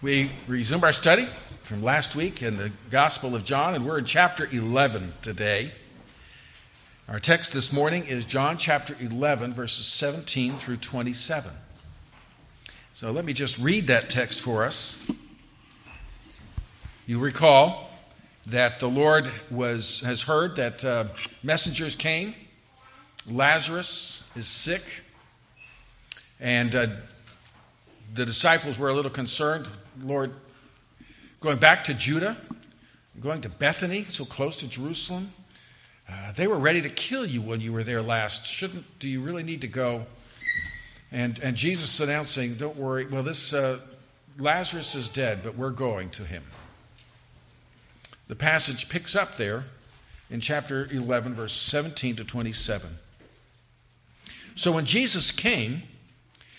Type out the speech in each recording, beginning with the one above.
We resume our study from last week in the Gospel of John, and we're in chapter 11 today. Our text this morning is John chapter 11, verses 17 through 27. So let me just read that text for us. You recall that the Lord was, has heard that uh, messengers came, Lazarus is sick, and uh, the disciples were a little concerned. Lord, going back to Judah, going to Bethany, so close to Jerusalem, uh, they were ready to kill you when you were there last. Shouldn't do you really need to go? And and Jesus announcing, "Don't worry. Well, this uh, Lazarus is dead, but we're going to him." The passage picks up there in chapter 11, verse 17 to 27. So when Jesus came,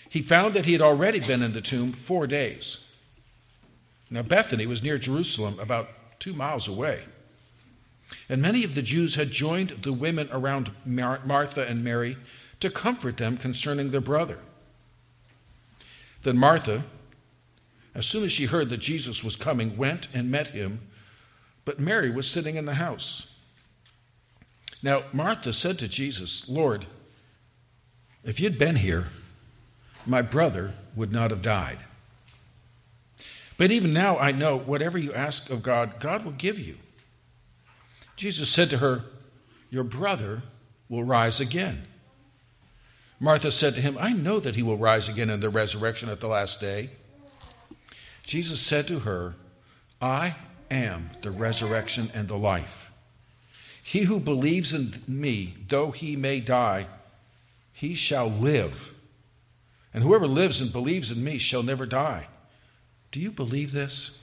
he found that he had already been in the tomb four days. Now, Bethany was near Jerusalem, about two miles away. And many of the Jews had joined the women around Martha and Mary to comfort them concerning their brother. Then Martha, as soon as she heard that Jesus was coming, went and met him, but Mary was sitting in the house. Now, Martha said to Jesus, Lord, if you'd been here, my brother would not have died. But even now I know whatever you ask of God, God will give you. Jesus said to her, Your brother will rise again. Martha said to him, I know that he will rise again in the resurrection at the last day. Jesus said to her, I am the resurrection and the life. He who believes in me, though he may die, he shall live. And whoever lives and believes in me shall never die. Do you believe this?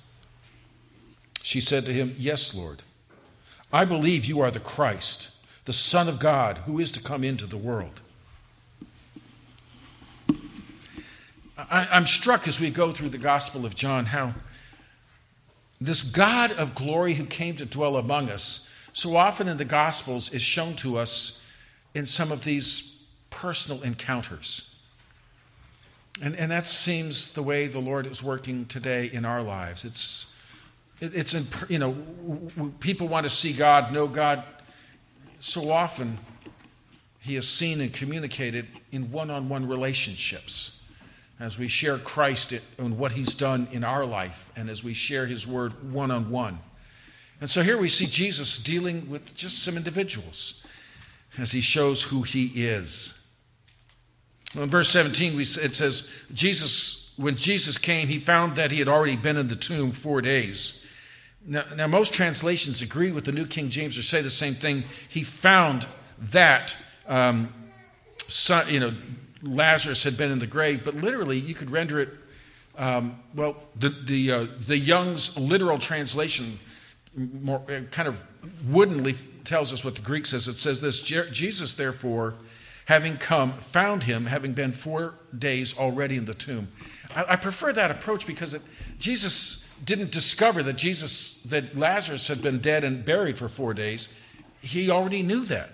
She said to him, Yes, Lord. I believe you are the Christ, the Son of God, who is to come into the world. I, am struck as we go through the Gospel of John how this God of glory who came to dwell among us, so often in the Gospels, is shown to us in some of these personal encounters. And, and that seems the way the Lord is working today in our lives. It's, it's in, you know, people want to see God, know God. So often, He is seen and communicated in one on one relationships as we share Christ and what He's done in our life and as we share His word one on one. And so here we see Jesus dealing with just some individuals as He shows who He is. In verse 17, we, it says, Jesus, when Jesus came, he found that he had already been in the tomb four days. Now, now, most translations agree with the New King James or say the same thing. He found that, um, son, you know, Lazarus had been in the grave, but literally you could render it, um, well, the, the, uh, the Young's literal translation more, uh, kind of woodenly tells us what the Greek says. It says this Jesus, therefore, having come, found him, having been four days already in the tomb. I, I prefer that approach because it, Jesus didn't discover that Jesus that Lazarus had been dead and buried for four days. He already knew that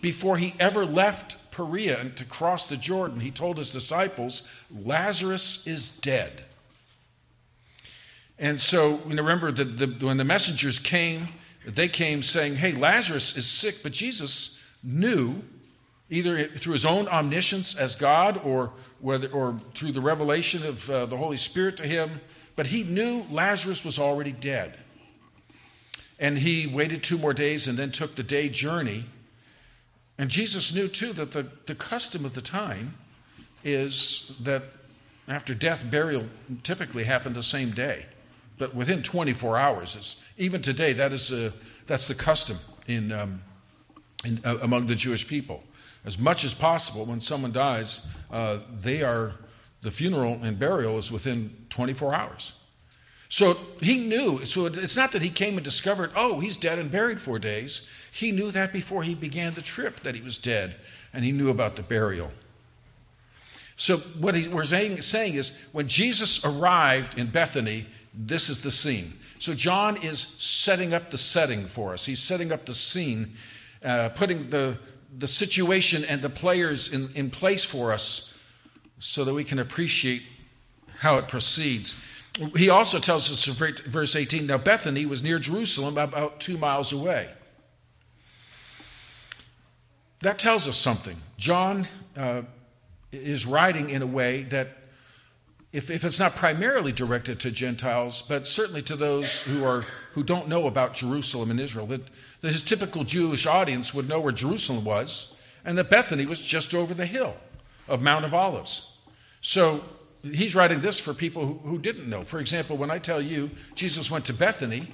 before he ever left Perea and to cross the Jordan. He told his disciples, "Lazarus is dead." And so, you know, remember that the, when the messengers came, they came saying, "Hey, Lazarus is sick," but Jesus knew either through his own omniscience as God or, whether, or through the revelation of uh, the Holy Spirit to him. But he knew Lazarus was already dead. And he waited two more days and then took the day journey. And Jesus knew too that the, the custom of the time is that after death, burial typically happened the same day, but within 24 hours. Even today, that is a, that's the custom in, um, in uh, among the Jewish people as much as possible when someone dies, uh, they are the funeral and burial is within 24 hours. So he knew. So it's not that he came and discovered, oh, he's dead and buried four days. He knew that before he began the trip that he was dead, and he knew about the burial. So what he, we're saying, saying is, when Jesus arrived in Bethany, this is the scene. So John is setting up the setting for us. He's setting up the scene, uh, putting the the situation and the players in, in place for us so that we can appreciate how it proceeds. He also tells us in verse 18 now Bethany was near Jerusalem, about two miles away. That tells us something. John uh, is writing in a way that, if, if it's not primarily directed to Gentiles, but certainly to those who, are, who don't know about Jerusalem and Israel, that, that his typical Jewish audience would know where Jerusalem was, and that Bethany was just over the hill of Mount of Olives. So he's writing this for people who, who didn't know. For example, when I tell you Jesus went to Bethany,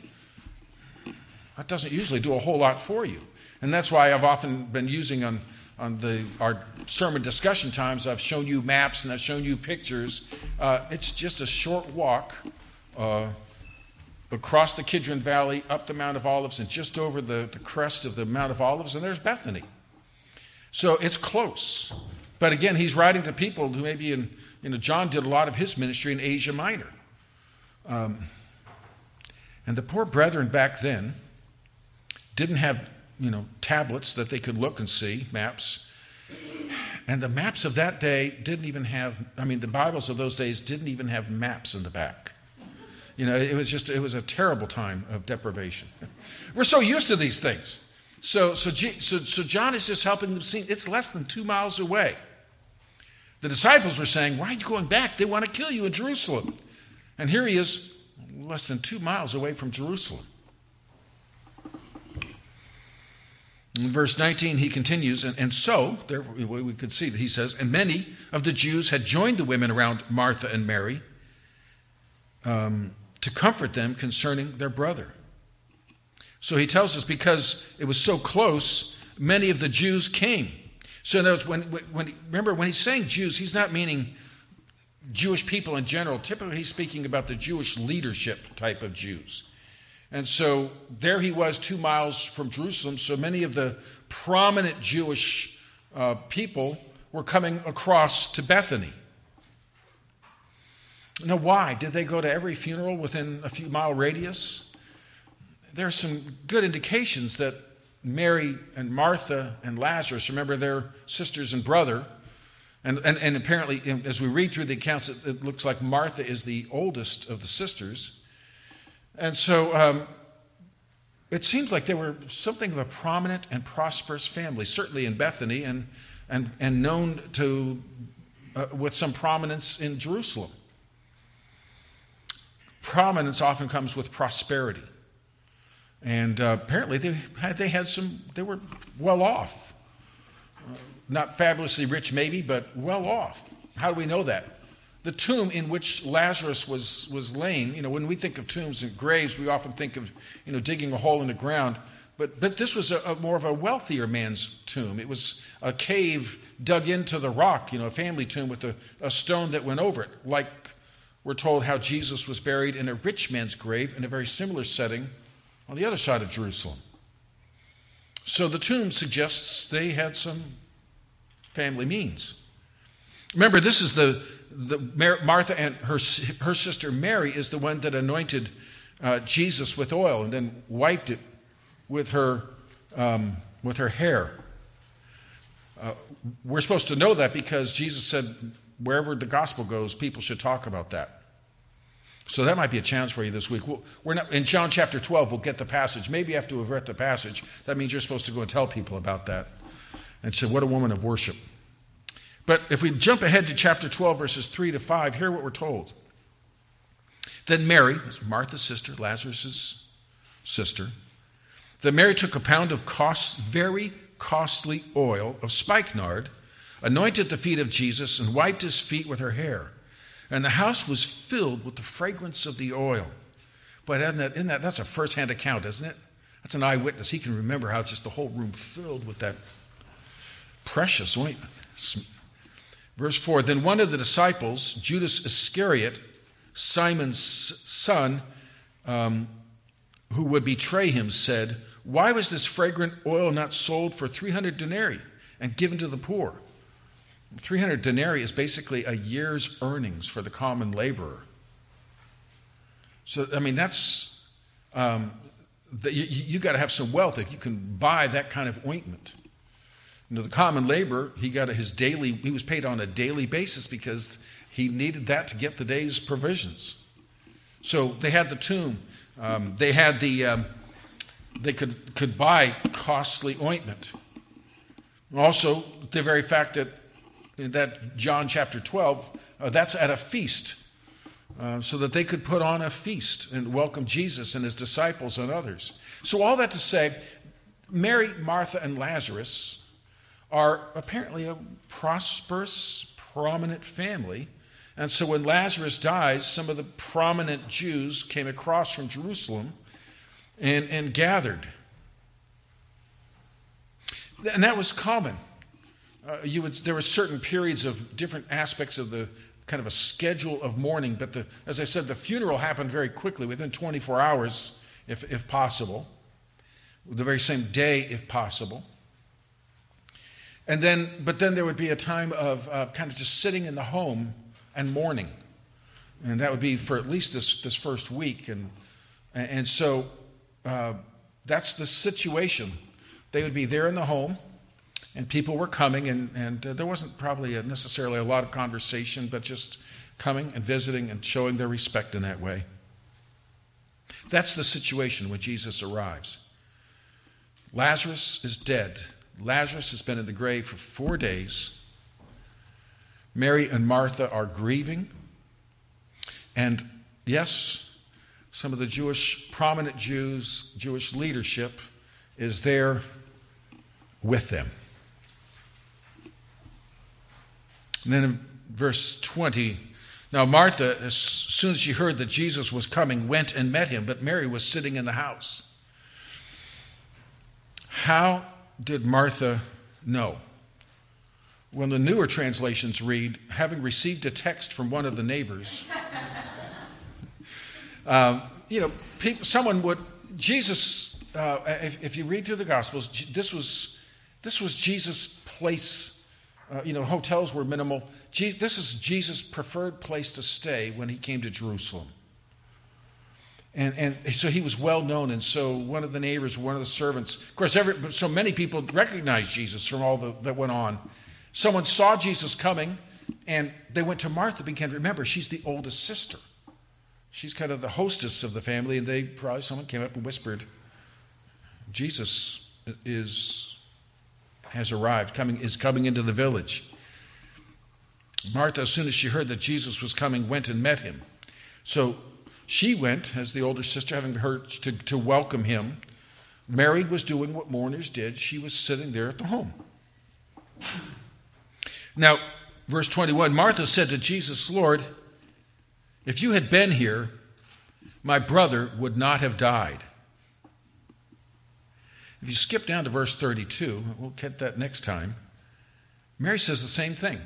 that doesn't usually do a whole lot for you. And that's why I've often been using on, on the, our sermon discussion times, I've shown you maps and I've shown you pictures. Uh, it's just a short walk uh, across the Kidron Valley, up the Mount of Olives, and just over the, the crest of the Mount of Olives, and there's Bethany. So it's close. But again, he's writing to people who maybe in, you know, John did a lot of his ministry in Asia Minor. Um, and the poor brethren back then didn't have you know, tablets that they could look and see, maps. And the maps of that day didn't even have, I mean, the Bibles of those days didn't even have maps in the back. You know, it was just, it was a terrible time of deprivation. We're so used to these things. So, so, so, so John is just helping them see it's less than two miles away. The disciples were saying, Why are you going back? They want to kill you in Jerusalem. And here he is, less than two miles away from Jerusalem. In verse 19, he continues, and, and so, there we could see that he says, and many of the Jews had joined the women around Martha and Mary um, to comfort them concerning their brother. So he tells us because it was so close, many of the Jews came. So in other words, when, when, remember, when he's saying Jews, he's not meaning Jewish people in general. Typically, he's speaking about the Jewish leadership type of Jews. And so there he was, two miles from Jerusalem. So many of the prominent Jewish uh, people were coming across to Bethany. Now, why? Did they go to every funeral within a few mile radius? There are some good indications that Mary and Martha and Lazarus, remember their sisters and brother, and, and, and apparently, as we read through the accounts, it, it looks like Martha is the oldest of the sisters. And so um, it seems like they were something of a prominent and prosperous family, certainly in Bethany and, and, and known to, uh, with some prominence in Jerusalem. Prominence often comes with prosperity. And uh, apparently they had, they had some, they were well off. Uh, not fabulously rich, maybe, but well off. How do we know that? The tomb in which Lazarus was, was laying, you know, when we think of tombs and graves, we often think of, you know, digging a hole in the ground. But, but this was a, a more of a wealthier man's tomb. It was a cave dug into the rock, you know, a family tomb with a, a stone that went over it. Like we're told how Jesus was buried in a rich man's grave in a very similar setting on the other side of Jerusalem. So the tomb suggests they had some family means. Remember, this is the the, Martha and her, her sister Mary is the one that anointed uh, Jesus with oil and then wiped it with her, um, with her hair. Uh, we're supposed to know that because Jesus said, wherever the gospel goes, people should talk about that. So that might be a challenge for you this week. We're not, in John chapter 12, we'll get the passage. Maybe after we've read the passage, that means you're supposed to go and tell people about that and say, What a woman of worship. But if we jump ahead to chapter 12, verses 3 to 5, hear what we're told. Then Mary, Martha's sister, Lazarus' sister, then Mary took a pound of cost, very costly oil of spikenard, anointed the feet of Jesus, and wiped his feet with her hair. And the house was filled with the fragrance of the oil. But isn't that, isn't that that's a first-hand account, isn't it? That's an eyewitness. He can remember how it's just the whole room filled with that precious ointment. Verse 4 Then one of the disciples, Judas Iscariot, Simon's son, um, who would betray him, said, Why was this fragrant oil not sold for 300 denarii and given to the poor? 300 denarii is basically a year's earnings for the common laborer. So, I mean, that's, um, the, you, you got to have some wealth if you can buy that kind of ointment. The common labor, he got his daily, he was paid on a daily basis because he needed that to get the day's provisions. So they had the tomb. Um, they had the, um, they could, could buy costly ointment. Also, the very fact that, that John chapter 12, uh, that's at a feast. Uh, so that they could put on a feast and welcome Jesus and his disciples and others. So, all that to say, Mary, Martha, and Lazarus are apparently a prosperous, prominent family. And so, when Lazarus dies, some of the prominent Jews came across from Jerusalem and, and gathered. And that was common. Uh, you would, there were certain periods of different aspects of the kind of a schedule of mourning, but the, as I said, the funeral happened very quickly, within 24 hours, if, if possible, the very same day, if possible. And then, but then there would be a time of uh, kind of just sitting in the home and mourning. And that would be for at least this, this first week. And, and so uh, that's the situation. They would be there in the home and people were coming, and, and uh, there wasn't probably a, necessarily a lot of conversation, but just coming and visiting and showing their respect in that way. That's the situation when Jesus arrives. Lazarus is dead. Lazarus has been in the grave for four days. Mary and Martha are grieving. And yes, some of the Jewish, prominent Jews, Jewish leadership is there with them. And then in verse 20, now Martha, as soon as she heard that Jesus was coming, went and met him, but Mary was sitting in the house. How did Martha know? When the newer translations read, having received a text from one of the neighbors, um, you know, people, someone would, Jesus, uh, if, if you read through the Gospels, this was, this was Jesus' place uh, you know, hotels were minimal. this is Jesus' preferred place to stay when he came to Jerusalem. And, and so he was well known. And so one of the neighbors, one of the servants, of course, every, so many people recognized Jesus from all the, that went on. Someone saw Jesus coming and they went to Martha because remember, she's the oldest sister. She's kind of the hostess of the family. And they probably, someone came up and whispered, Jesus is has arrived, coming, is coming into the village. Martha, as soon as she heard that Jesus was coming, went and met him. So she went, as the older sister, having heard to, to welcome him. Mary was doing what mourners did. She was sitting there at the home. Now, verse 21 Martha said to Jesus, Lord, if you had been here, my brother would not have died. If you skip down to verse 32, we'll get that next time. Mary says the same thing.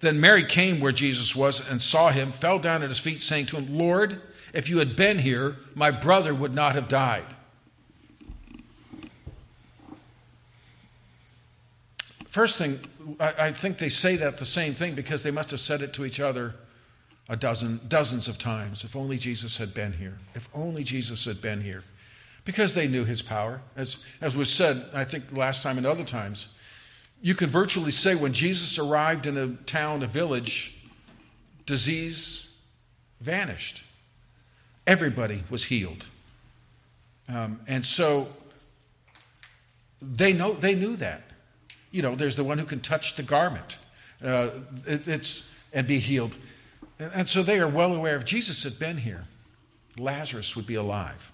Then Mary came where Jesus was and saw him, fell down at his feet, saying to him, Lord, if you had been here, my brother would not have died. First thing, I think they say that the same thing because they must have said it to each other a dozen, dozens of times. If only Jesus had been here. If only Jesus had been here because they knew his power. As, as was said, I think last time and other times, you could virtually say when Jesus arrived in a town, a village, disease vanished. Everybody was healed. Um, and so they, know, they knew that. You know, there's the one who can touch the garment uh, it, it's, and be healed. And so they are well aware if Jesus had been here, Lazarus would be alive.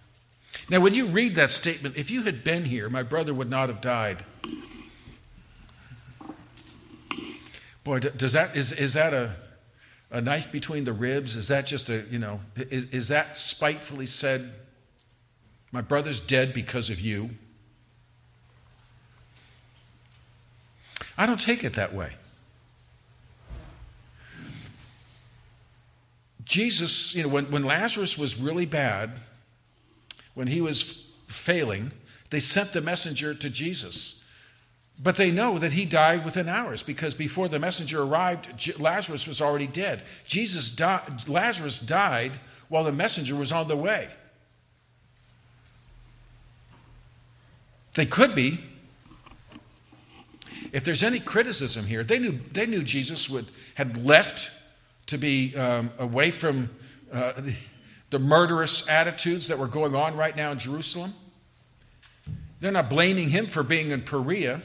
Now, when you read that statement, if you had been here, my brother would not have died. Boy, does that is is that a a knife between the ribs? Is that just a you know is, is that spitefully said? My brother's dead because of you. I don't take it that way. Jesus, you know, when, when Lazarus was really bad, when he was failing, they sent the messenger to Jesus. But they know that he died within hours because before the messenger arrived, Lazarus was already dead. Jesus died, Lazarus died while the messenger was on the way. They could be. If there's any criticism here, they knew, they knew Jesus would, had left to be um, away from uh, the, the murderous attitudes that were going on right now in Jerusalem. They're not blaming him for being in Perea.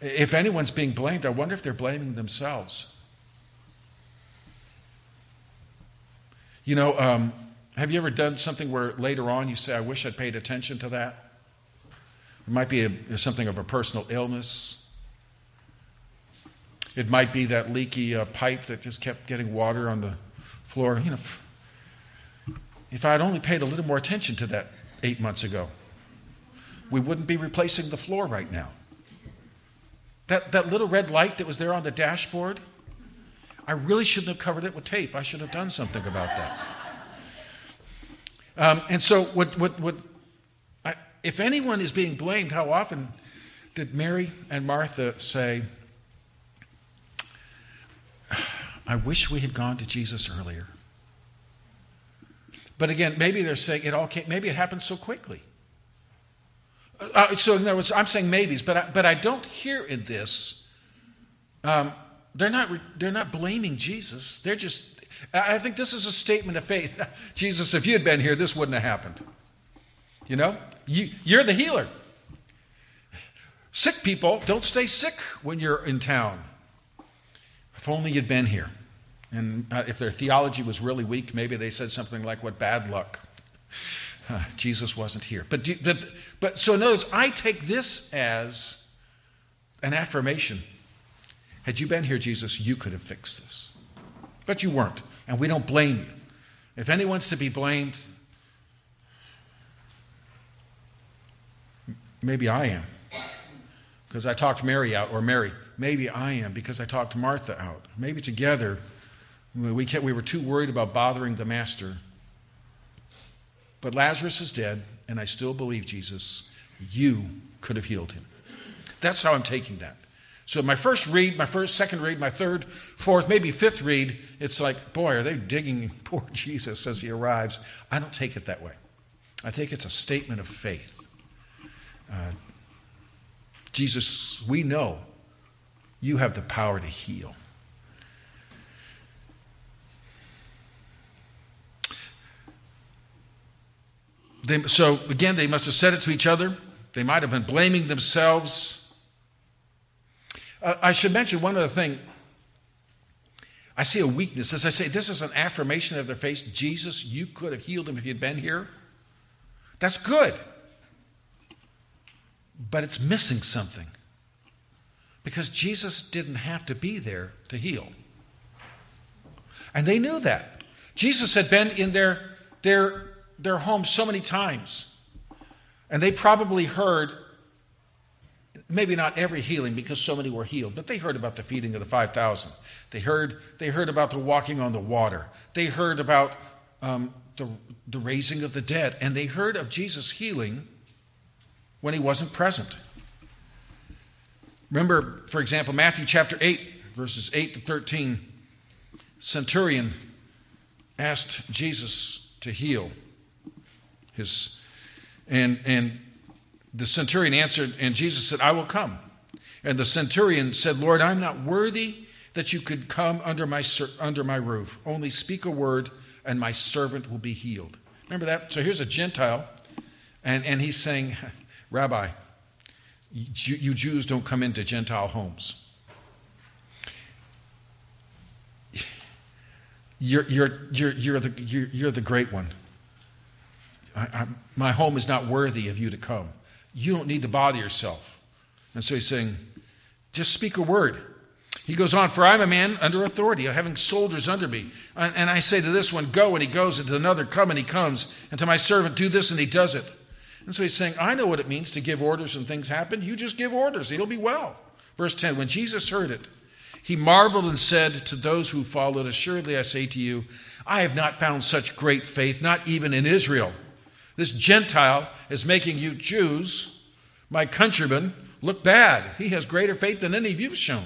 If anyone's being blamed, I wonder if they're blaming themselves. You know, um, have you ever done something where later on you say, I wish I'd paid attention to that? It might be a, something of a personal illness. It might be that leaky uh, pipe that just kept getting water on the floor. You know, if, if I had only paid a little more attention to that eight months ago, we wouldn't be replacing the floor right now. That, that little red light that was there on the dashboard, I really shouldn't have covered it with tape. I should have done something about that. Um, and so, what, what, what, I, if anyone is being blamed, how often did Mary and Martha say, I wish we had gone to Jesus earlier? But again, maybe they're saying it all came, maybe it happened so quickly. Uh, so in other words, I'm saying maybes, but I, but I don't hear in this. Um, they're not they're not blaming Jesus. They're just. I think this is a statement of faith. Jesus, if you had been here, this wouldn't have happened. You know, you, you're the healer. Sick people don't stay sick when you're in town. If only you'd been here. And uh, if their theology was really weak, maybe they said something like, What bad luck. Uh, Jesus wasn't here. But, but, but so notice, I take this as an affirmation. Had you been here, Jesus, you could have fixed this. But you weren't, and we don't blame you. If anyone's to be blamed, maybe I am. Because I talked Mary out, or Mary, maybe I am because I talked Martha out. Maybe together we, we were too worried about bothering the master but Lazarus is dead, and I still believe, Jesus, you could have healed him. That's how I'm taking that. So my first read, my first, second read, my third, fourth, maybe fifth read, it's like, boy, are they digging poor Jesus as he arrives? I don't take it that way. I think it's a statement of faith. Uh, Jesus, we know you have the power to heal. They, so again, they must have said it to each other. They might have been blaming themselves. Uh, I should mention one other thing. I see a weakness. As I say, this is an affirmation of their faith. Jesus, you could have healed him if you'd been here. That's good. But it's missing something. Because Jesus didn't have to be there to heal. And they knew that. Jesus had been in their, their their home so many times. And they probably heard, maybe not every healing because so many were healed, but they heard about the feeding of the 5,000. They heard, they heard about the walking on the water. They heard about um, the, the raising of the dead. And they heard of Jesus' healing when he wasn't present. Remember, for example, Matthew chapter 8, verses 8 to 13. Centurion asked Jesus to heal. His, and, and the centurion answered, and Jesus said, I will come. And the centurion said, Lord, I'm not worthy that you could come under my, under my roof. Only speak a word, and my servant will be healed. Remember that? So here's a Gentile, and, and he's saying, Rabbi, you, you Jews don't come into Gentile homes. You're, you're, you're, you're, the, you're, you're the great one. I, I, my home is not worthy of you to come. You don't need to bother yourself. And so he's saying, just speak a word. He goes on, For I'm a man under authority, having soldiers under me. And I say to this one, Go, and he goes, and to another, Come, and he comes. And to my servant, Do this, and he does it. And so he's saying, I know what it means to give orders and things happen. You just give orders, it'll be well. Verse 10 When Jesus heard it, he marveled and said to those who followed, Assuredly I say to you, I have not found such great faith, not even in Israel. This Gentile is making you Jews, my countrymen, look bad. He has greater faith than any of you've shown.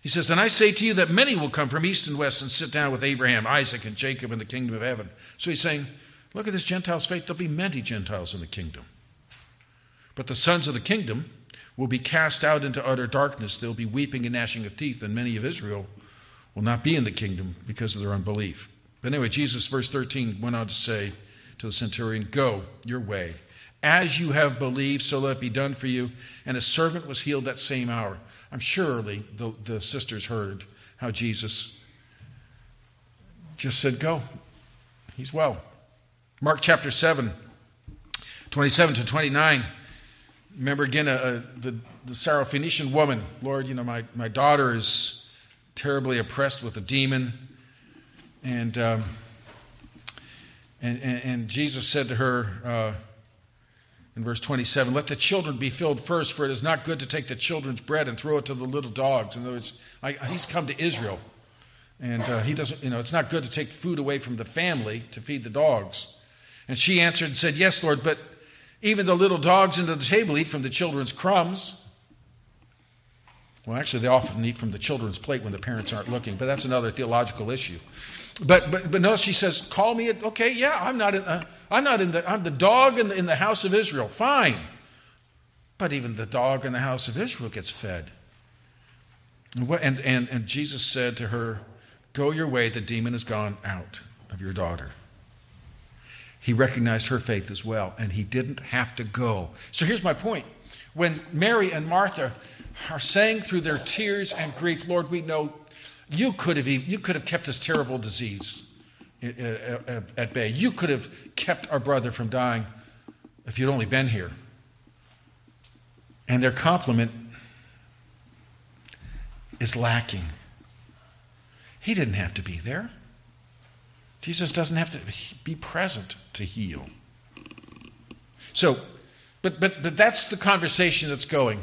He says, And I say to you that many will come from east and west and sit down with Abraham, Isaac, and Jacob in the kingdom of heaven. So he's saying, Look at this Gentile's faith. There'll be many Gentiles in the kingdom. But the sons of the kingdom will be cast out into utter darkness. There'll be weeping and gnashing of teeth, and many of Israel will not be in the kingdom because of their unbelief. But anyway, Jesus, verse 13, went on to say to the centurion, Go your way. As you have believed, so let it be done for you. And a servant was healed that same hour. I'm surely the, the sisters heard how Jesus just said, Go. He's well. Mark chapter 7, 27 to 29. Remember again uh, uh, the, the Syrophoenician woman. Lord, you know, my, my daughter is terribly oppressed with a demon. And, um, and, and, and, Jesus said to her uh, in verse 27, Let the children be filled first, for it is not good to take the children's bread and throw it to the little dogs. In other words, I, he's come to Israel. And uh, he doesn't, you know, it's not good to take food away from the family to feed the dogs. And she answered and said, Yes, Lord, but even the little dogs under the table eat from the children's crumbs. Well, actually, they often eat from the children's plate when the parents aren't looking, but that's another theological issue. But but but notice she says, "Call me." Okay, yeah, I'm not in. Uh, I'm not in the. I'm the dog in the, in the house of Israel. Fine, but even the dog in the house of Israel gets fed. And and and, and Jesus said to her, "Go your way. The demon has gone out of your daughter." he recognized her faith as well, and he didn't have to go. So here's my point. When Mary and Martha are saying through their tears and grief, Lord, we know you could have, you could have kept this terrible disease at bay. You could have kept our brother from dying if you'd only been here. And their compliment is lacking. He didn't have to be there. Jesus doesn't have to be present to heal. So, but, but, but that's the conversation that's going.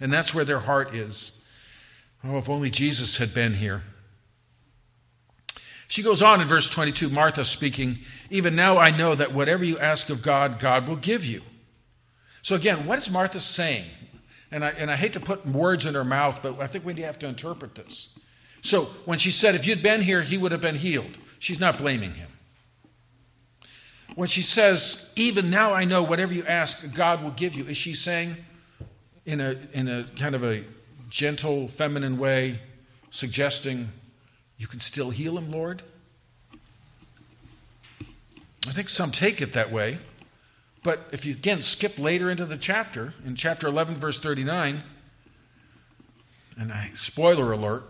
And that's where their heart is. Oh, if only Jesus had been here. She goes on in verse 22, Martha speaking, Even now I know that whatever you ask of God, God will give you. So again, what is Martha saying? And I, and I hate to put words in her mouth, but I think we have to interpret this. So when she said, If you'd been here, he would have been healed, she's not blaming him. When she says, Even now I know whatever you ask, God will give you, is she saying in a, in a kind of a gentle, feminine way, suggesting, You can still heal him, Lord? I think some take it that way. But if you again skip later into the chapter, in chapter 11, verse 39, and I, spoiler alert,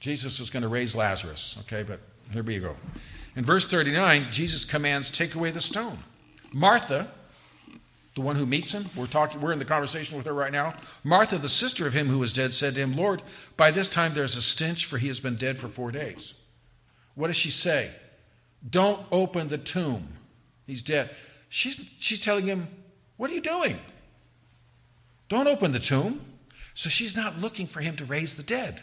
Jesus is going to raise Lazarus, okay, but here we go. In verse 39, Jesus commands, Take away the stone. Martha, the one who meets him, we're, talking, we're in the conversation with her right now. Martha, the sister of him who was dead, said to him, Lord, by this time there's a stench, for he has been dead for four days. What does she say? Don't open the tomb. He's dead. She's, she's telling him, What are you doing? Don't open the tomb. So she's not looking for him to raise the dead.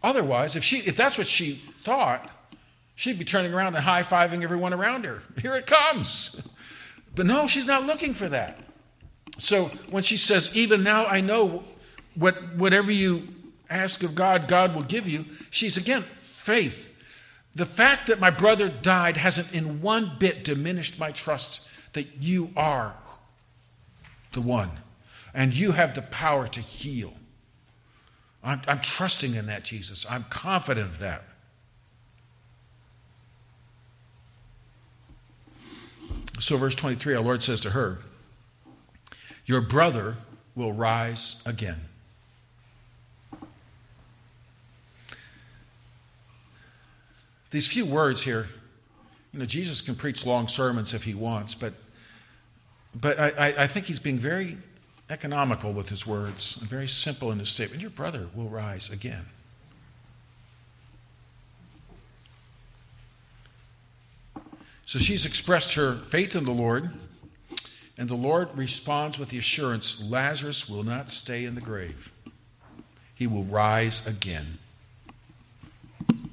Otherwise, if, she, if that's what she thought, she'd be turning around and high fiving everyone around her. Here it comes. But no, she's not looking for that. So when she says, Even now I know what, whatever you ask of God, God will give you, she's again faith. The fact that my brother died hasn't in one bit diminished my trust that you are the one and you have the power to heal. I'm, I'm trusting in that, Jesus. I'm confident of that. So, verse 23, our Lord says to her, Your brother will rise again. These few words here, you know, Jesus can preach long sermons if he wants, but, but I, I think he's being very economical with his words and very simple in his statement. Your brother will rise again. So she's expressed her faith in the Lord, and the Lord responds with the assurance Lazarus will not stay in the grave, he will rise again. And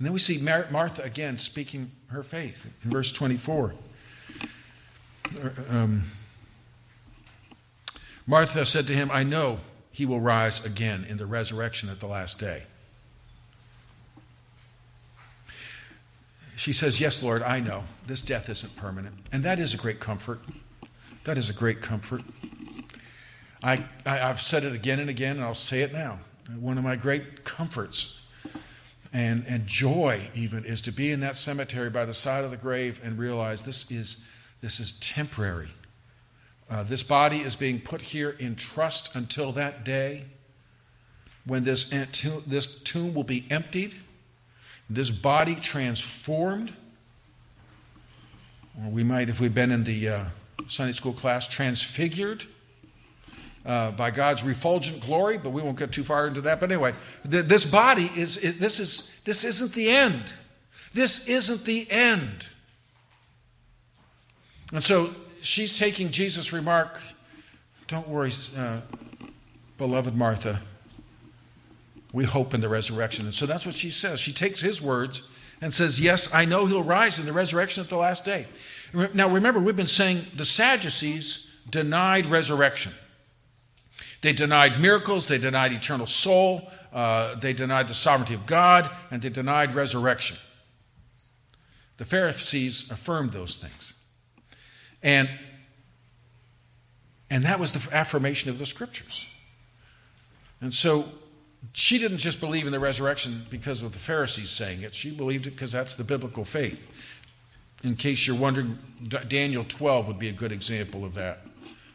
then we see Martha again speaking her faith in verse 24. Um, Martha said to him, I know he will rise again in the resurrection at the last day. She says, Yes, Lord, I know. This death isn't permanent. And that is a great comfort. That is a great comfort. I, I, have said it again and again, and I'll say it now. One of my great comforts and, and joy, even, is to be in that cemetery by the side of the grave and realize this is, this is temporary. Uh, this body is being put here in trust until that day when this, this tomb will be emptied, this body transformed. Or we might, if we've been in the uh, Sunday school class, transfigured uh, by God's refulgent glory, but we won't get too far into that. But anyway, this body is, this, is, this isn't the end. This isn't the end. And so she's taking Jesus' remark, don't worry, uh, beloved Martha, we hope in the resurrection. And so that's what she says. She takes his words and says, Yes, I know he'll rise in the resurrection at the last day. Now remember, we've been saying the Sadducees denied resurrection. They denied miracles, they denied eternal soul, uh, they denied the sovereignty of God, and they denied resurrection. The Pharisees affirmed those things. And, and that was the affirmation of the scriptures. And so she didn't just believe in the resurrection because of the Pharisees saying it, she believed it because that's the biblical faith. In case you're wondering, Daniel 12 would be a good example of that.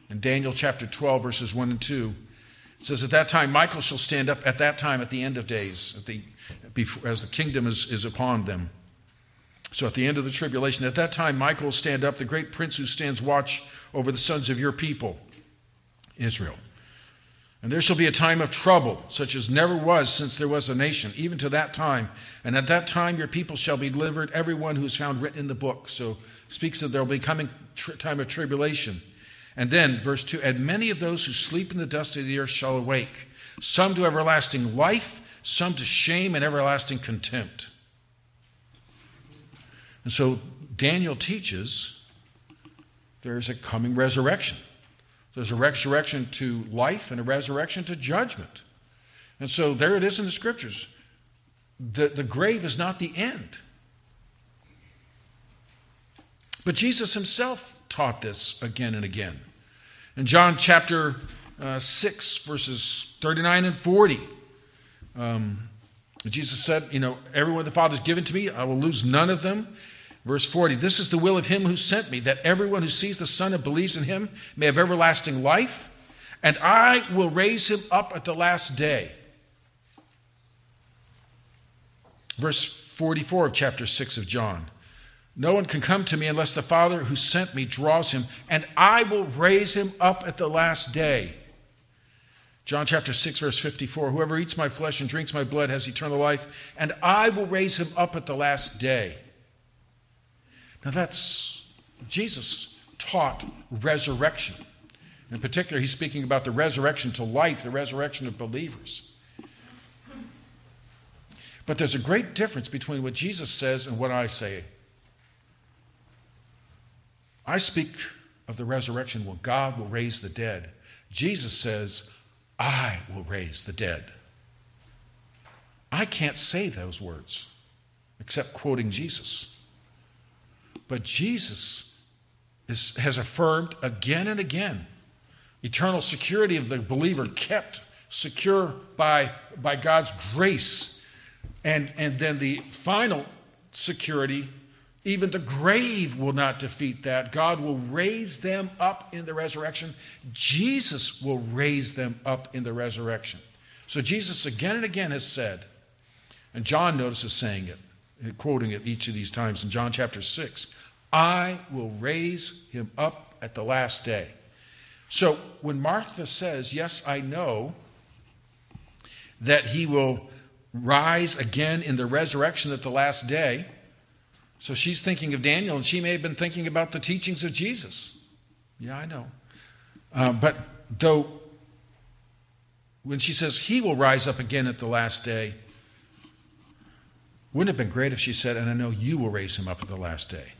In Daniel chapter 12, verses 1 and 2, it says, At that time, Michael shall stand up at that time at the end of days, the, before, as the kingdom is, is upon them. So at the end of the tribulation, at that time, Michael will stand up, the great prince who stands watch over the sons of your people, Israel. And there shall be a time of trouble, such as never was since there was a nation, even to that time. And at that time your people shall be delivered, everyone who is found written in the book. So speaks of there will be coming time of tribulation. And then, verse 2 And many of those who sleep in the dust of the earth shall awake, some to everlasting life, some to shame and everlasting contempt. And so Daniel teaches there's a coming resurrection. There's a resurrection to life and a resurrection to judgment. And so there it is in the scriptures. The, the grave is not the end. But Jesus himself taught this again and again. In John chapter uh, 6, verses 39 and 40, um, Jesus said, You know, everyone the Father has given to me, I will lose none of them. Verse 40 This is the will of him who sent me, that everyone who sees the Son and believes in him may have everlasting life, and I will raise him up at the last day. Verse 44 of chapter 6 of John. No one can come to me unless the Father who sent me draws him, and I will raise him up at the last day. John chapter 6, verse 54 Whoever eats my flesh and drinks my blood has eternal life, and I will raise him up at the last day. Now, that's Jesus taught resurrection. In particular, he's speaking about the resurrection to life, the resurrection of believers. But there's a great difference between what Jesus says and what I say. I speak of the resurrection when God will raise the dead. Jesus says, I will raise the dead. I can't say those words except quoting Jesus. But Jesus is, has affirmed again and again eternal security of the believer kept secure by, by God's grace. And, and then the final security, even the grave will not defeat that. God will raise them up in the resurrection. Jesus will raise them up in the resurrection. So Jesus again and again has said, and John notices saying it, quoting it each of these times in John chapter 6 I will raise him up at the last day. So when Martha says, Yes, I know that he will rise again in the resurrection at the last day, so she's thinking of Daniel, and she may have been thinking about the teachings of Jesus. Yeah, I know. Uh, but though, when she says he will rise up again at the last day, wouldn't it have been great if she said, And I know you will raise him up at the last day?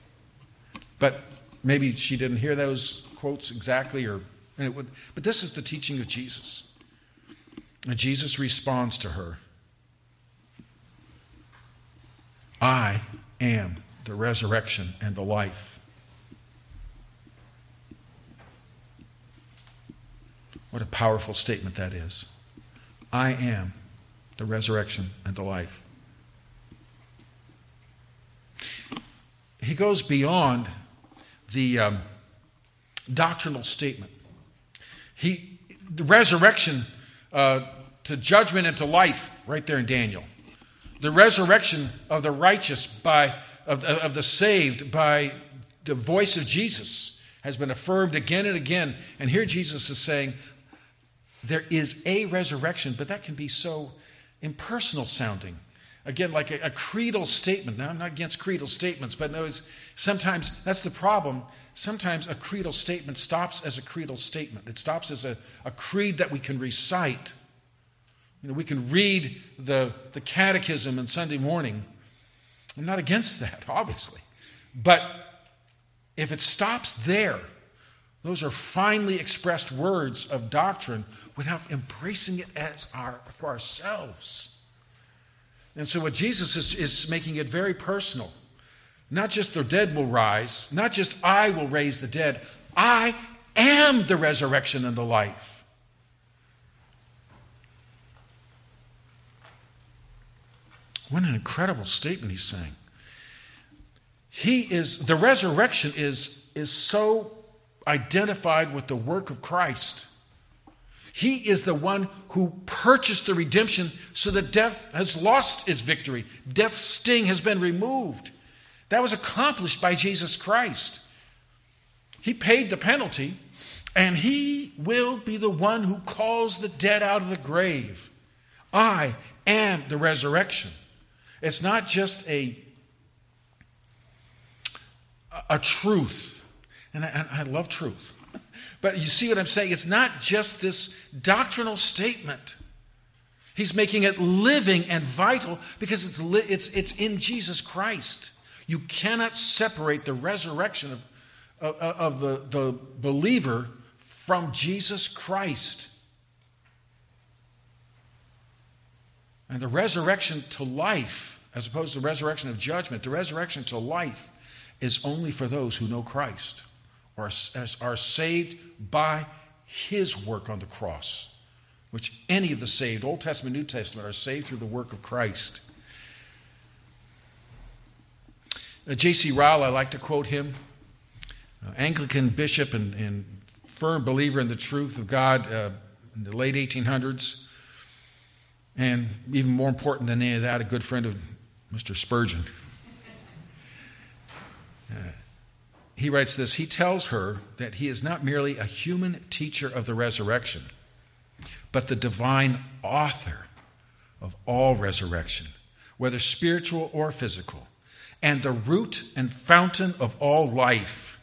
But maybe she didn't hear those quotes exactly, or and it would. But this is the teaching of Jesus, and Jesus responds to her. I am the resurrection and the life. What a powerful statement that is. I am the resurrection and the life. He goes beyond the um, doctrinal statement. He, the resurrection uh, to judgment and to life, right there in Daniel. The resurrection of the righteous by of, of the saved by the voice of Jesus has been affirmed again and again. And here Jesus is saying, there is a resurrection, but that can be so impersonal sounding. Again, like a, a creedal statement. Now, I'm not against creedal statements, but no, sometimes that's the problem. Sometimes a creedal statement stops as a creedal statement, it stops as a, a creed that we can recite. You know, we can read the, the catechism on Sunday morning. I'm not against that, obviously. But if it stops there, those are finely expressed words of doctrine without embracing it as our, for ourselves. And so, what Jesus is, is making it very personal. Not just the dead will rise, not just I will raise the dead, I am the resurrection and the life. What an incredible statement he's saying. He is, the resurrection is, is so identified with the work of Christ. He is the one who purchased the redemption so that death has lost its victory. Death's sting has been removed. That was accomplished by Jesus Christ. He paid the penalty, and He will be the one who calls the dead out of the grave. I am the resurrection. It's not just a, a truth, and I, I love truth. But you see what I'm saying? It's not just this doctrinal statement. He's making it living and vital because it's, li- it's, it's in Jesus Christ. You cannot separate the resurrection of, of, of the, the believer from Jesus Christ. And the resurrection to life, as opposed to the resurrection of judgment, the resurrection to life is only for those who know Christ or are saved by his work on the cross, which any of the saved, Old Testament, New Testament, are saved through the work of Christ. Uh, J.C. Ryle, I like to quote him, uh, Anglican bishop and, and, firm believer in the truth of God uh, in the late 1800s. And even more important than any of that, a good friend of Mr. Spurgeon. Uh, he writes this He tells her that he is not merely a human teacher of the resurrection, but the divine author of all resurrection, whether spiritual or physical, and the root and fountain of all life.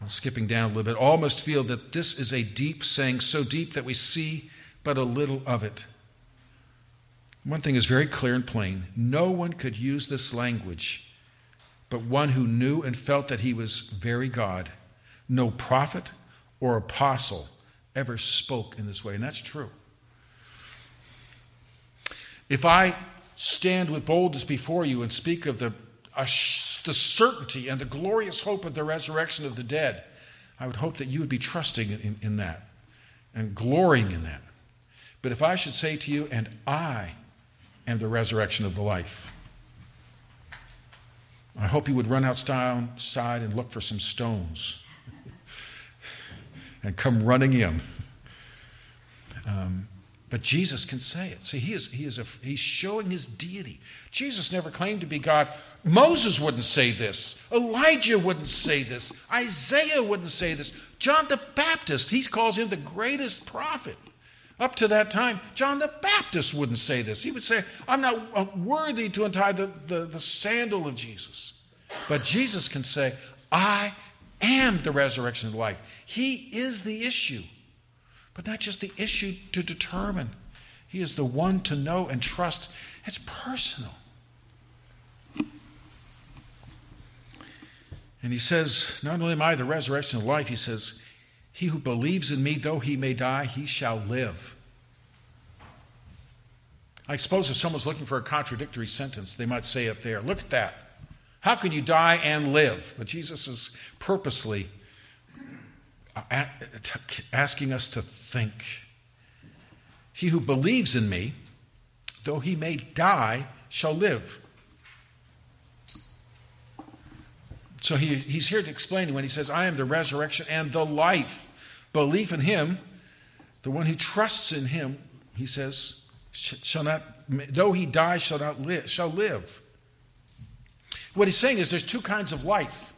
Well, skipping down a little bit, all must feel that this is a deep saying, so deep that we see but a little of it. One thing is very clear and plain no one could use this language but one who knew and felt that he was very God. No prophet or apostle ever spoke in this way, and that's true. If I stand with boldness before you and speak of the, the certainty and the glorious hope of the resurrection of the dead, I would hope that you would be trusting in, in that and glorying in that. But if I should say to you, and I am the resurrection of the life, I hope you would run outside and look for some stones and come running in. Um, but Jesus can say it. See, he is, he is a, he's showing his deity. Jesus never claimed to be God. Moses wouldn't say this. Elijah wouldn't say this. Isaiah wouldn't say this. John the Baptist, he calls him the greatest prophet. Up to that time, John the Baptist wouldn't say this. He would say, I'm not uh, worthy to untie the, the, the sandal of Jesus. But Jesus can say, I am the resurrection of life. He is the issue, but not just the issue to determine. He is the one to know and trust. It's personal. And he says, Not only am I the resurrection of life, he says, he who believes in me, though he may die, he shall live. I suppose if someone's looking for a contradictory sentence, they might say it there. Look at that. How can you die and live? But Jesus is purposely uh, asking us to think. He who believes in me, though he may die, shall live. So he, he's here to explain when he says, I am the resurrection and the life. Belief in him, the one who trusts in him, he says, shall not, though he die, shall not live, shall live. What he's saying is there's two kinds of life.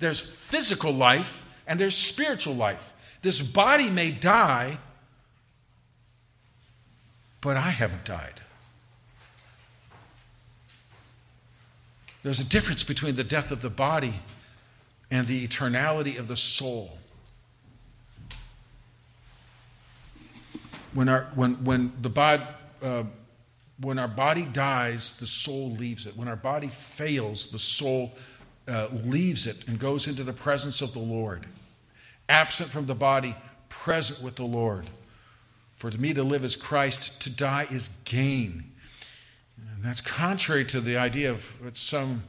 There's physical life and there's spiritual life. This body may die, but I haven't died. There's a difference between the death of the body and the eternality of the soul. When, our, when, when, the bod, uh, when our body dies, the soul leaves it. When our body fails, the soul uh, leaves it and goes into the presence of the Lord. Absent from the body, present with the Lord. For to me to live is Christ, to die is gain. And that's contrary to the idea of what some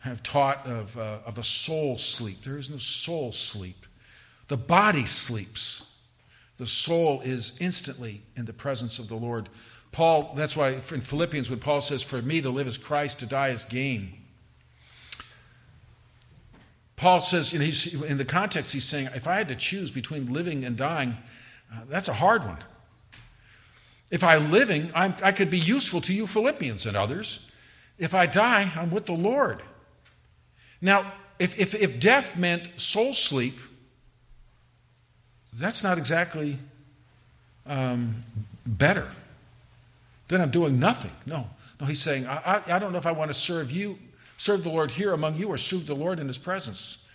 have taught of, uh, of a soul sleep. There is no soul sleep. The body sleeps. The soul is instantly in the presence of the Lord. Paul, that's why in Philippians, when Paul says, For me to live is Christ, to die is gain. Paul says, he's, in the context, he's saying, if I had to choose between living and dying, uh, that's a hard one. If I'm living, I'm, I could be useful to you, Philippians, and others. If I die, I'm with the Lord. Now, if, if, if death meant soul sleep, that's not exactly um, better. Then I'm doing nothing. No. No, he's saying, I, I, I don't know if I want to serve you, serve the Lord here among you, or serve the Lord in his presence.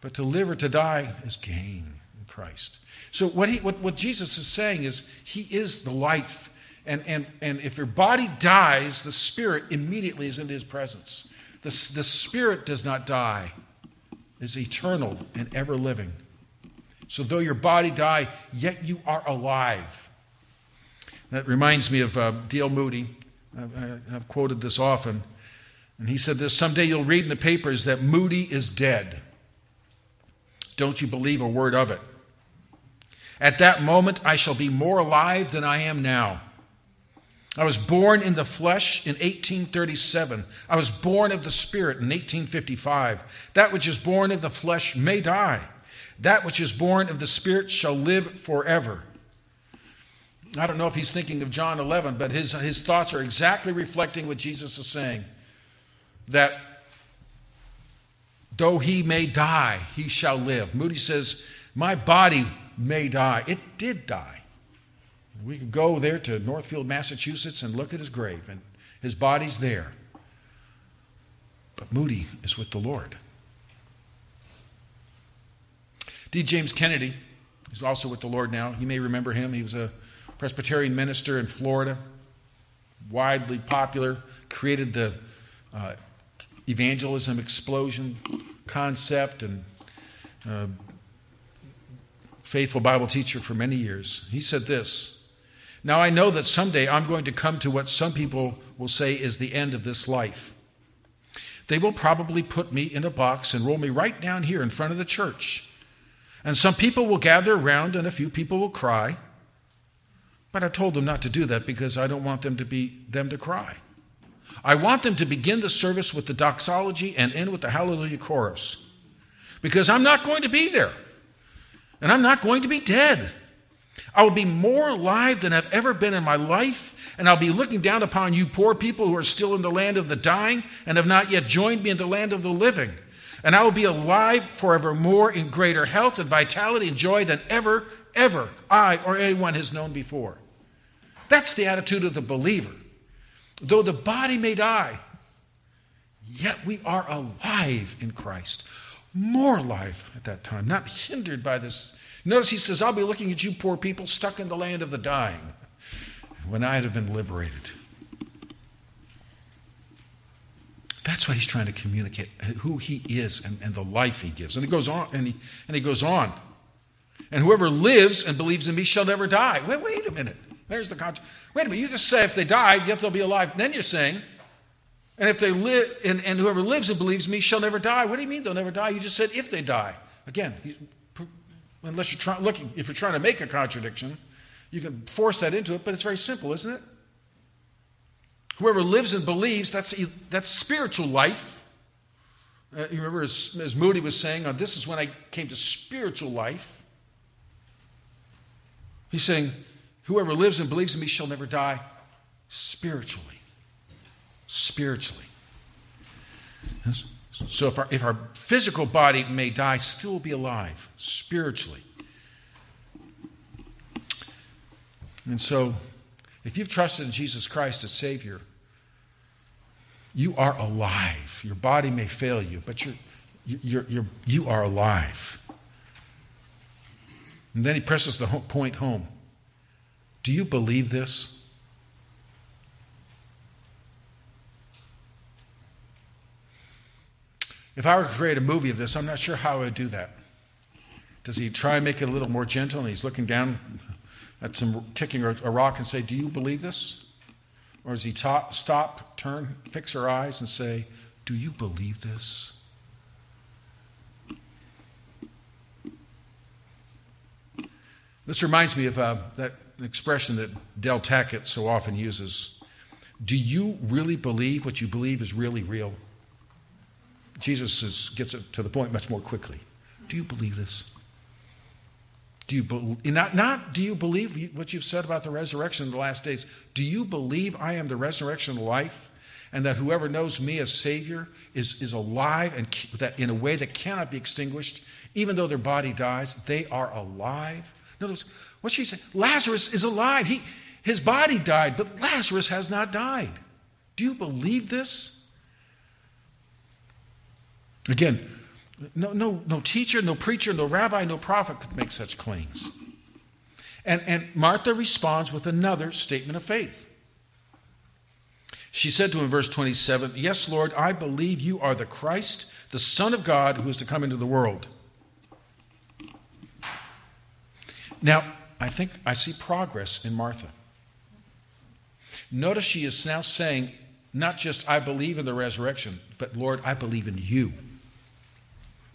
But to live or to die is gain in Christ. So what, he, what, what Jesus is saying is, he is the life. And, and, and if your body dies, the spirit immediately is into his presence. The, the spirit does not die, is eternal and ever living. So though your body die, yet you are alive. That reminds me of uh, D.L. Moody. I've, I've quoted this often. And he said this Someday you'll read in the papers that Moody is dead. Don't you believe a word of it? At that moment, I shall be more alive than I am now. I was born in the flesh in 1837. I was born of the Spirit in 1855. That which is born of the flesh may die. That which is born of the Spirit shall live forever. I don't know if he's thinking of John 11, but his, his thoughts are exactly reflecting what Jesus is saying that though he may die, he shall live. Moody says, My body may die. It did die. We could go there to Northfield, Massachusetts, and look at his grave, and his body's there. But Moody is with the Lord. D. James Kennedy is also with the Lord now. You may remember him. He was a Presbyterian minister in Florida, widely popular, created the uh, evangelism explosion concept, and uh, faithful Bible teacher for many years. He said this. Now, I know that someday I'm going to come to what some people will say is the end of this life. They will probably put me in a box and roll me right down here in front of the church. And some people will gather around and a few people will cry. But I told them not to do that because I don't want them to be them to cry. I want them to begin the service with the doxology and end with the hallelujah chorus. Because I'm not going to be there. And I'm not going to be dead. I will be more alive than I've ever been in my life, and I'll be looking down upon you poor people who are still in the land of the dying and have not yet joined me in the land of the living. And I will be alive forevermore in greater health and vitality and joy than ever, ever I or anyone has known before. That's the attitude of the believer. Though the body may die, yet we are alive in Christ. More alive at that time, not hindered by this Notice he says, I'll be looking at you poor people stuck in the land of the dying when I'd have been liberated. That's what he's trying to communicate, who he is and, and the life he gives. And he goes on, and he, and he goes on. And whoever lives and believes in me shall never die. Wait, wait a minute. There's the concept. Wait a minute. You just say if they died, yet they'll be alive. And then you're saying, and if they live, and, and whoever lives and believes me shall never die. What do you mean they'll never die? You just said if they die. Again, Unless you're trying, looking, if you're trying to make a contradiction, you can force that into it, but it's very simple, isn't it? Whoever lives and believes, that's, that's spiritual life. Uh, you remember, as, as Moody was saying, oh, this is when I came to spiritual life. He's saying, whoever lives and believes in me shall never die spiritually. Spiritually. So if our, if our physical body may die, still be alive spiritually. And so, if you've trusted in Jesus Christ as Savior, you are alive. Your body may fail you, but you're, you're, you're, you are alive. And then he presses the point home. Do you believe this? If I were to create a movie of this, I'm not sure how I would do that. Does he try and make it a little more gentle and he's looking down at some kicking a rock and say, Do you believe this? Or does he top, stop, turn, fix her eyes and say, Do you believe this? This reminds me of uh, that expression that Del Tackett so often uses. Do you really believe what you believe is really real? Jesus is, gets it to the point much more quickly. Do you believe this? Do you be, not, not do you believe what you've said about the resurrection in the last days? Do you believe I am the resurrection and life? And that whoever knows me as Savior is, is alive and that in a way that cannot be extinguished, even though their body dies, they are alive. In other words, she said, Lazarus is alive. He, his body died, but Lazarus has not died. Do you believe this? Again, no, no, no teacher, no preacher, no rabbi, no prophet could make such claims. And, and Martha responds with another statement of faith. She said to him verse 27 Yes, Lord, I believe you are the Christ, the Son of God, who is to come into the world. Now, I think I see progress in Martha. Notice she is now saying, not just, I believe in the resurrection, but Lord, I believe in you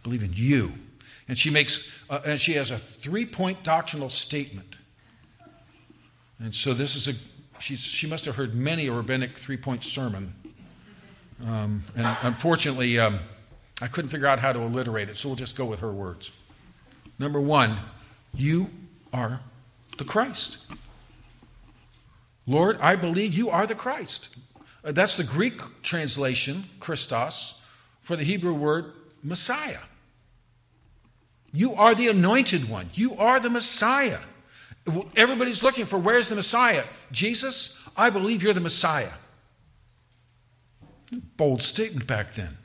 believe in you. And she makes, uh, and she has a three point doctrinal statement. And so this is a, she's, she must have heard many a rabbinic three point sermon. Um, and unfortunately, um, I couldn't figure out how to alliterate it, so we'll just go with her words. Number one, you are the Christ. Lord, I believe you are the Christ. Uh, that's the Greek translation, Christos, for the Hebrew word Messiah. You are the anointed one. You are the Messiah. Everybody's looking for where's the Messiah? Jesus, I believe you're the Messiah. Bold statement back then.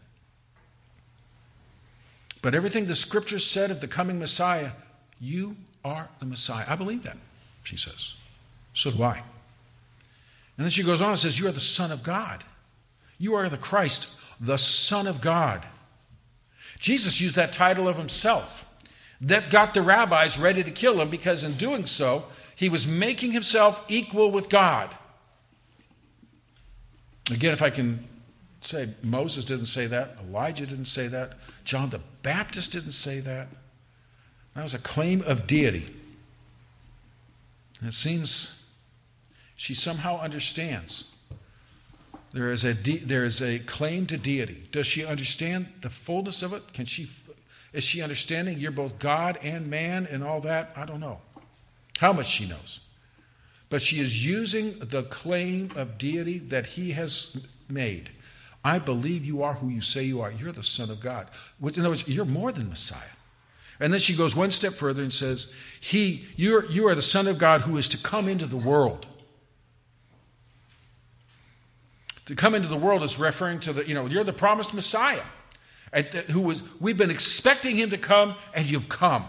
But everything the scriptures said of the coming Messiah, you are the Messiah. I believe that, she says. So do I. And then she goes on and says, You are the Son of God. You are the Christ, the Son of God. Jesus used that title of himself that got the rabbis ready to kill him because in doing so, he was making himself equal with God. Again, if I can say, Moses didn't say that, Elijah didn't say that, John the Baptist didn't say that. That was a claim of deity. And it seems she somehow understands. There is, a de- there is a claim to deity. Does she understand the fullness of it? Can she is she understanding you're both God and man and all that? I don't know how much she knows. But she is using the claim of deity that he has made. I believe you are who you say you are. You're the Son of God. In other words, you're more than Messiah. And then she goes one step further and says, He, you're, you are the Son of God who is to come into the world. To come into the world is referring to the, you know, you're the promised Messiah who was, we've been expecting him to come, and you've come.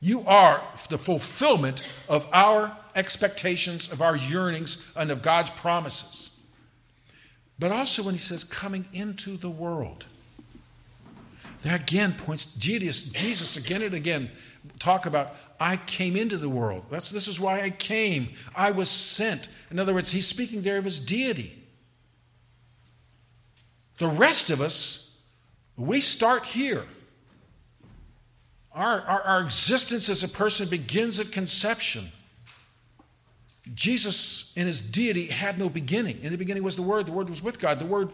You are the fulfillment of our expectations, of our yearnings, and of God's promises. But also when he says coming into the world. That again points, Jesus, Jesus again and again talk about, I came into the world. That's, this is why I came. I was sent. In other words, he's speaking there of his deity. The rest of us we start here. Our, our, our existence as a person begins at conception. Jesus, in his deity, had no beginning. In the beginning was the Word, the Word was with God, the Word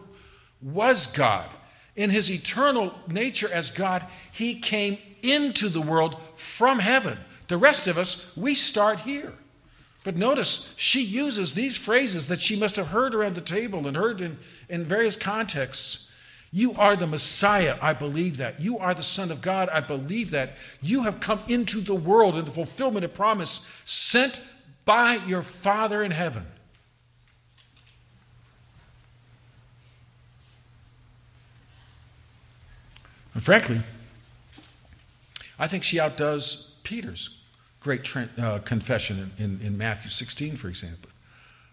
was God. In his eternal nature as God, he came into the world from heaven. The rest of us, we start here. But notice, she uses these phrases that she must have heard around the table and heard in, in various contexts. You are the Messiah, I believe that. You are the Son of God, I believe that. You have come into the world in the fulfillment of promise sent by your Father in heaven. And frankly, I think she outdoes Peter's great uh, confession in, in, in Matthew 16, for example.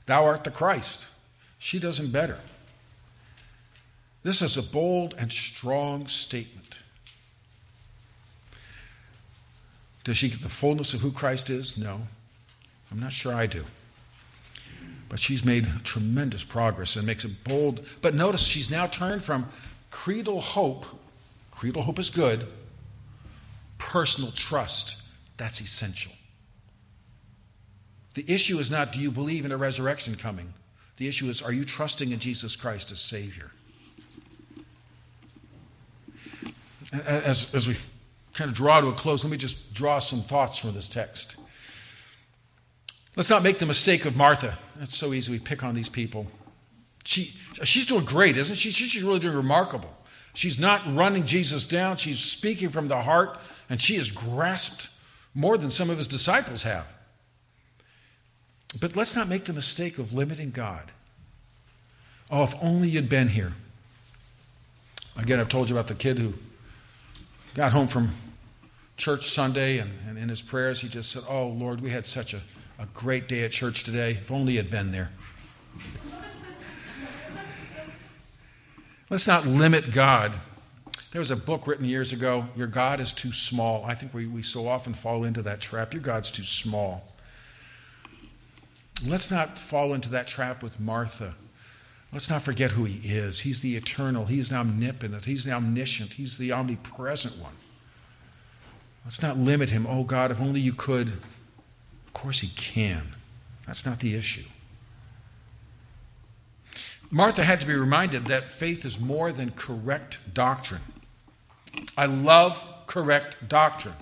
Thou art the Christ. She does him better. This is a bold and strong statement. Does she get the fullness of who Christ is? No. I'm not sure I do. But she's made tremendous progress and makes it bold. But notice she's now turned from creedal hope, creedal hope is good, personal trust, that's essential. The issue is not do you believe in a resurrection coming? The issue is are you trusting in Jesus Christ as Savior? As, as we kind of draw to a close, let me just draw some thoughts from this text. Let's not make the mistake of Martha. That's so easy. We pick on these people. She, she's doing great, isn't she? She's really doing remarkable. She's not running Jesus down. She's speaking from the heart, and she has grasped more than some of his disciples have. But let's not make the mistake of limiting God. Oh, if only you'd been here. Again, I've told you about the kid who got home from church Sunday, and, and in his prayers, he just said, Oh, Lord, we had such a a great day at church today. If only you'd been there. Let's not limit God. There was a book written years ago, Your God is Too Small. I think we, we so often fall into that trap. Your God's too small. Let's not fall into that trap with Martha. Let's not forget who he is. He's the eternal, he's the omnipotent, he's the omniscient, he's the omnipresent one. Let's not limit him. Oh God, if only you could Of course he can. That's not the issue. Martha had to be reminded that faith is more than correct doctrine. I love correct doctrine.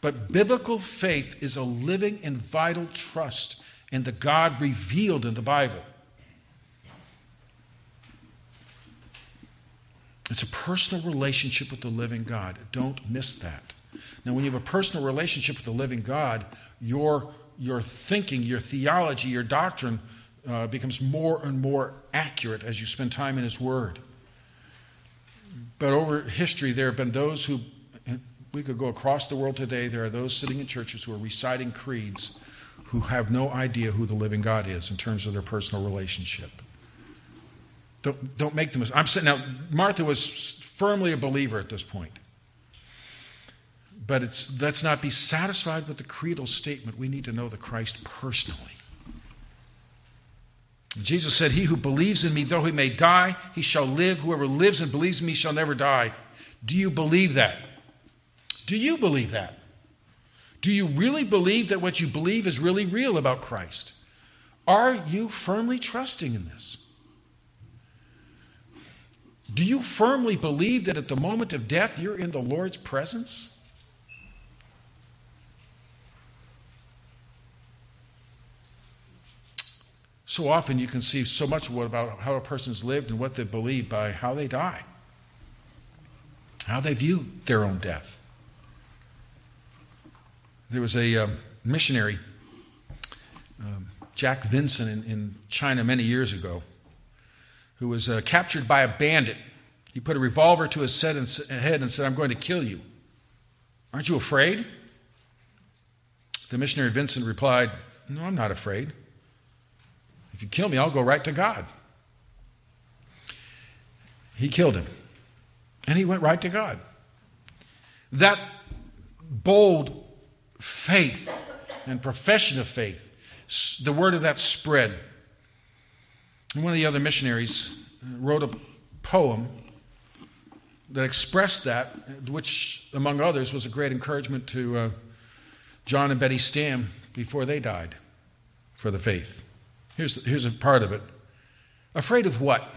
But biblical faith is a living and vital trust in the God revealed in the Bible. It's a personal relationship with the living God. Don't miss that. Now, when you have a personal relationship with the living God, your, your thinking, your theology, your doctrine uh, becomes more and more accurate as you spend time in His Word. But over history, there have been those who, we could go across the world today, there are those sitting in churches who are reciting creeds who have no idea who the living God is in terms of their personal relationship. Don't, don't make them. I'm saying now, Martha was firmly a believer at this point. But it's, let's not be satisfied with the creedal statement. We need to know the Christ personally. Jesus said, He who believes in me, though he may die, he shall live. Whoever lives and believes in me shall never die. Do you believe that? Do you believe that? Do you really believe that what you believe is really real about Christ? Are you firmly trusting in this? Do you firmly believe that at the moment of death you're in the Lord's presence? So often you can see so much about how a person's lived and what they believe by how they die, how they view their own death. There was a um, missionary, um, Jack Vinson, in, in, China many years ago, who was uh, captured by a bandit. He put a revolver to his head and said, I'm going to kill you. Aren't you afraid? The missionary Vinson replied, No, I'm not afraid. If you kill me, I'll go right to God. He killed him. And he went right to God. That bold faith and profession of faith, the word of that spread. One of the other missionaries wrote a poem that expressed that, which, among others, was a great encouragement to uh, John and Betty Stam before they died for the faith. Here's, here's a part of it. Afraid of what?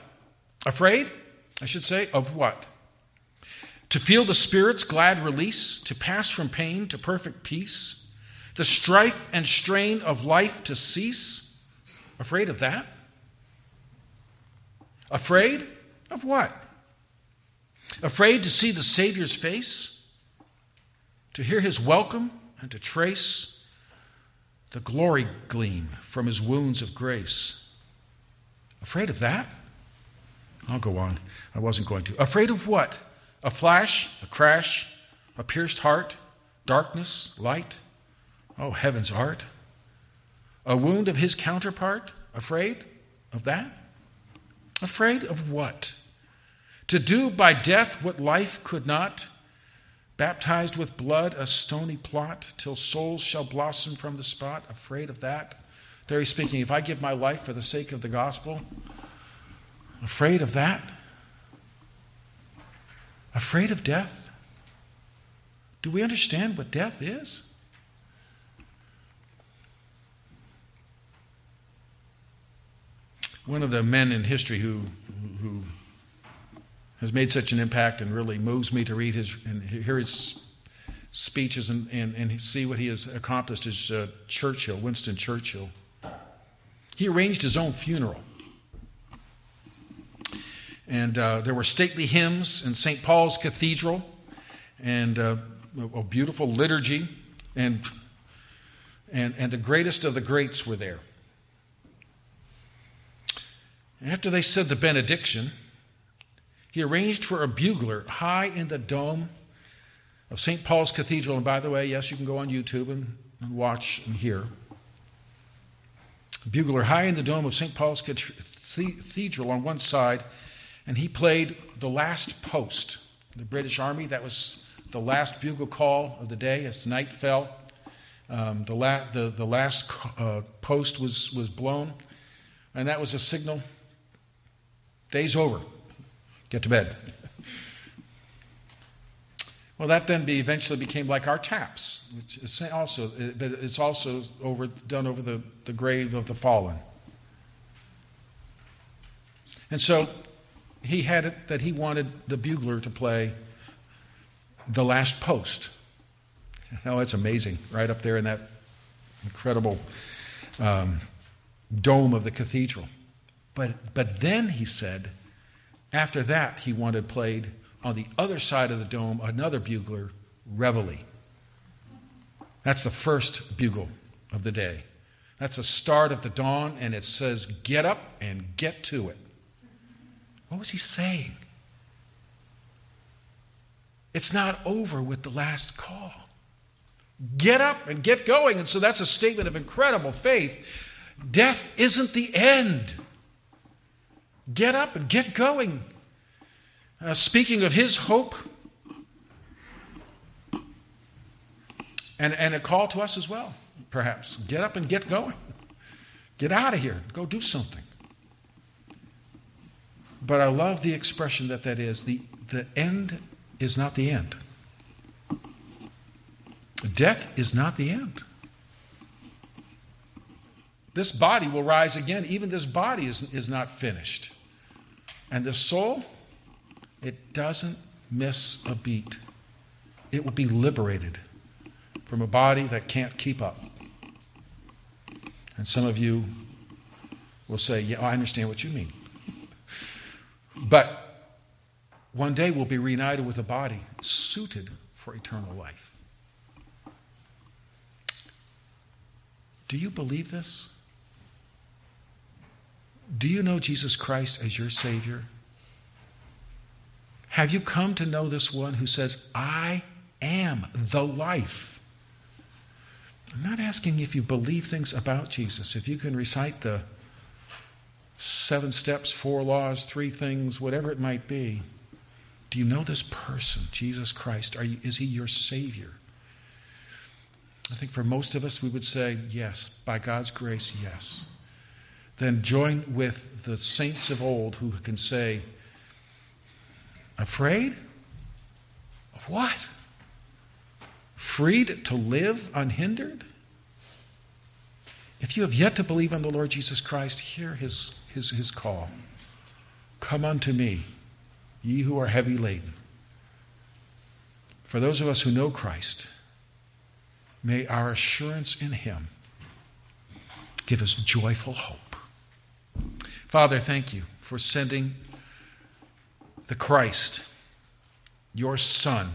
Afraid, I should say, of what? To feel the Spirit's glad release, to pass from pain to perfect peace, the strife and strain of life to cease. Afraid of that? Afraid of what? Afraid to see the Savior's face, to hear his welcome, and to trace the glory gleam from his wounds of grace. Afraid of that? I'll go on. I wasn't going to. Afraid of what? A flash, a crash, a pierced heart, darkness, light. Oh, heaven's art. A wound of his counterpart? Afraid of that? Afraid of what? To do by death what life could not? Baptized with blood, a stony plot, till souls shall blossom from the spot? Afraid of that? There he's speaking, if I give my life for the sake of the gospel, afraid of that? Afraid of death? Do we understand what death is? One of the men in history who, who has made such an impact and really moves me to read his and hear his speeches and, and, and see what he has accomplished is uh, Churchill, Winston Churchill. He arranged his own funeral. And uh, there were stately hymns in St. Paul's Cathedral and uh, a beautiful liturgy, and, and, and the greatest of the greats were there. After they said the benediction, he arranged for a bugler high in the dome of St. Paul's Cathedral. And by the way, yes, you can go on YouTube and, and watch and hear. A bugler high in the dome of St. Paul's Cathedral on one side, and he played the last post. The British Army, that was the last bugle call of the day as night fell. Um, the, la- the, the last uh, post was, was blown, and that was a signal day's over. Get to bed. Well, that then be eventually became like our taps, which is also, but it's also over, done over the, the grave of the fallen. And so he had it that he wanted the bugler to play the last post. Oh, it's amazing, right up there in that incredible um, dome of the cathedral. But, but then he said, after that, he wanted played on the other side of the dome another bugler, Reveille. That's the first bugle of the day. That's the start of the dawn, and it says, Get up and get to it. What was he saying? It's not over with the last call. Get up and get going. And so that's a statement of incredible faith. Death isn't the end. Get up and get going. Uh, speaking of his hope, and, and a call to us as well, perhaps. Get up and get going. Get out of here. Go do something. But I love the expression that that is the, the end is not the end. Death is not the end. This body will rise again. Even this body is, is not finished. And the soul, it doesn't miss a beat. It will be liberated from a body that can't keep up. And some of you will say, Yeah, I understand what you mean. But one day we'll be reunited with a body suited for eternal life. Do you believe this? Do you know Jesus Christ as your Savior? Have you come to know this one who says, I am the life? I'm not asking if you believe things about Jesus, if you can recite the seven steps, four laws, three things, whatever it might be. Do you know this person, Jesus Christ? You, is he your Savior? I think for most of us, we would say, yes, by God's grace, yes then join with the saints of old who can say, Afraid? Of what? Freed to live unhindered? If you have yet to believe on the Lord Jesus Christ, hear his, his, his call. Come unto me, ye who are heavy laden. For those of us who know Christ, may our assurance in him give us joyful hope. Father, thank you for sending the Christ, your Son,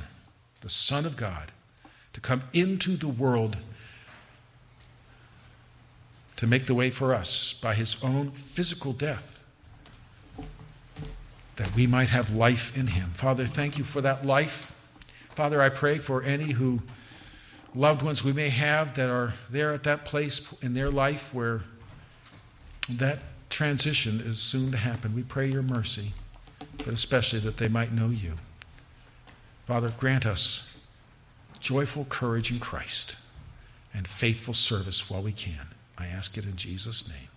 the Son of God, to come into the world to make the way for us by his own physical death, that we might have life in him. Father, thank you for that life. Father, I pray for any who loved ones we may have that are there at that place in their life where that transition is soon to happen. We pray your mercy, but especially that they might know you. Father, grant us joyful courage in Christ and faithful service while we can. I ask it in Jesus' name.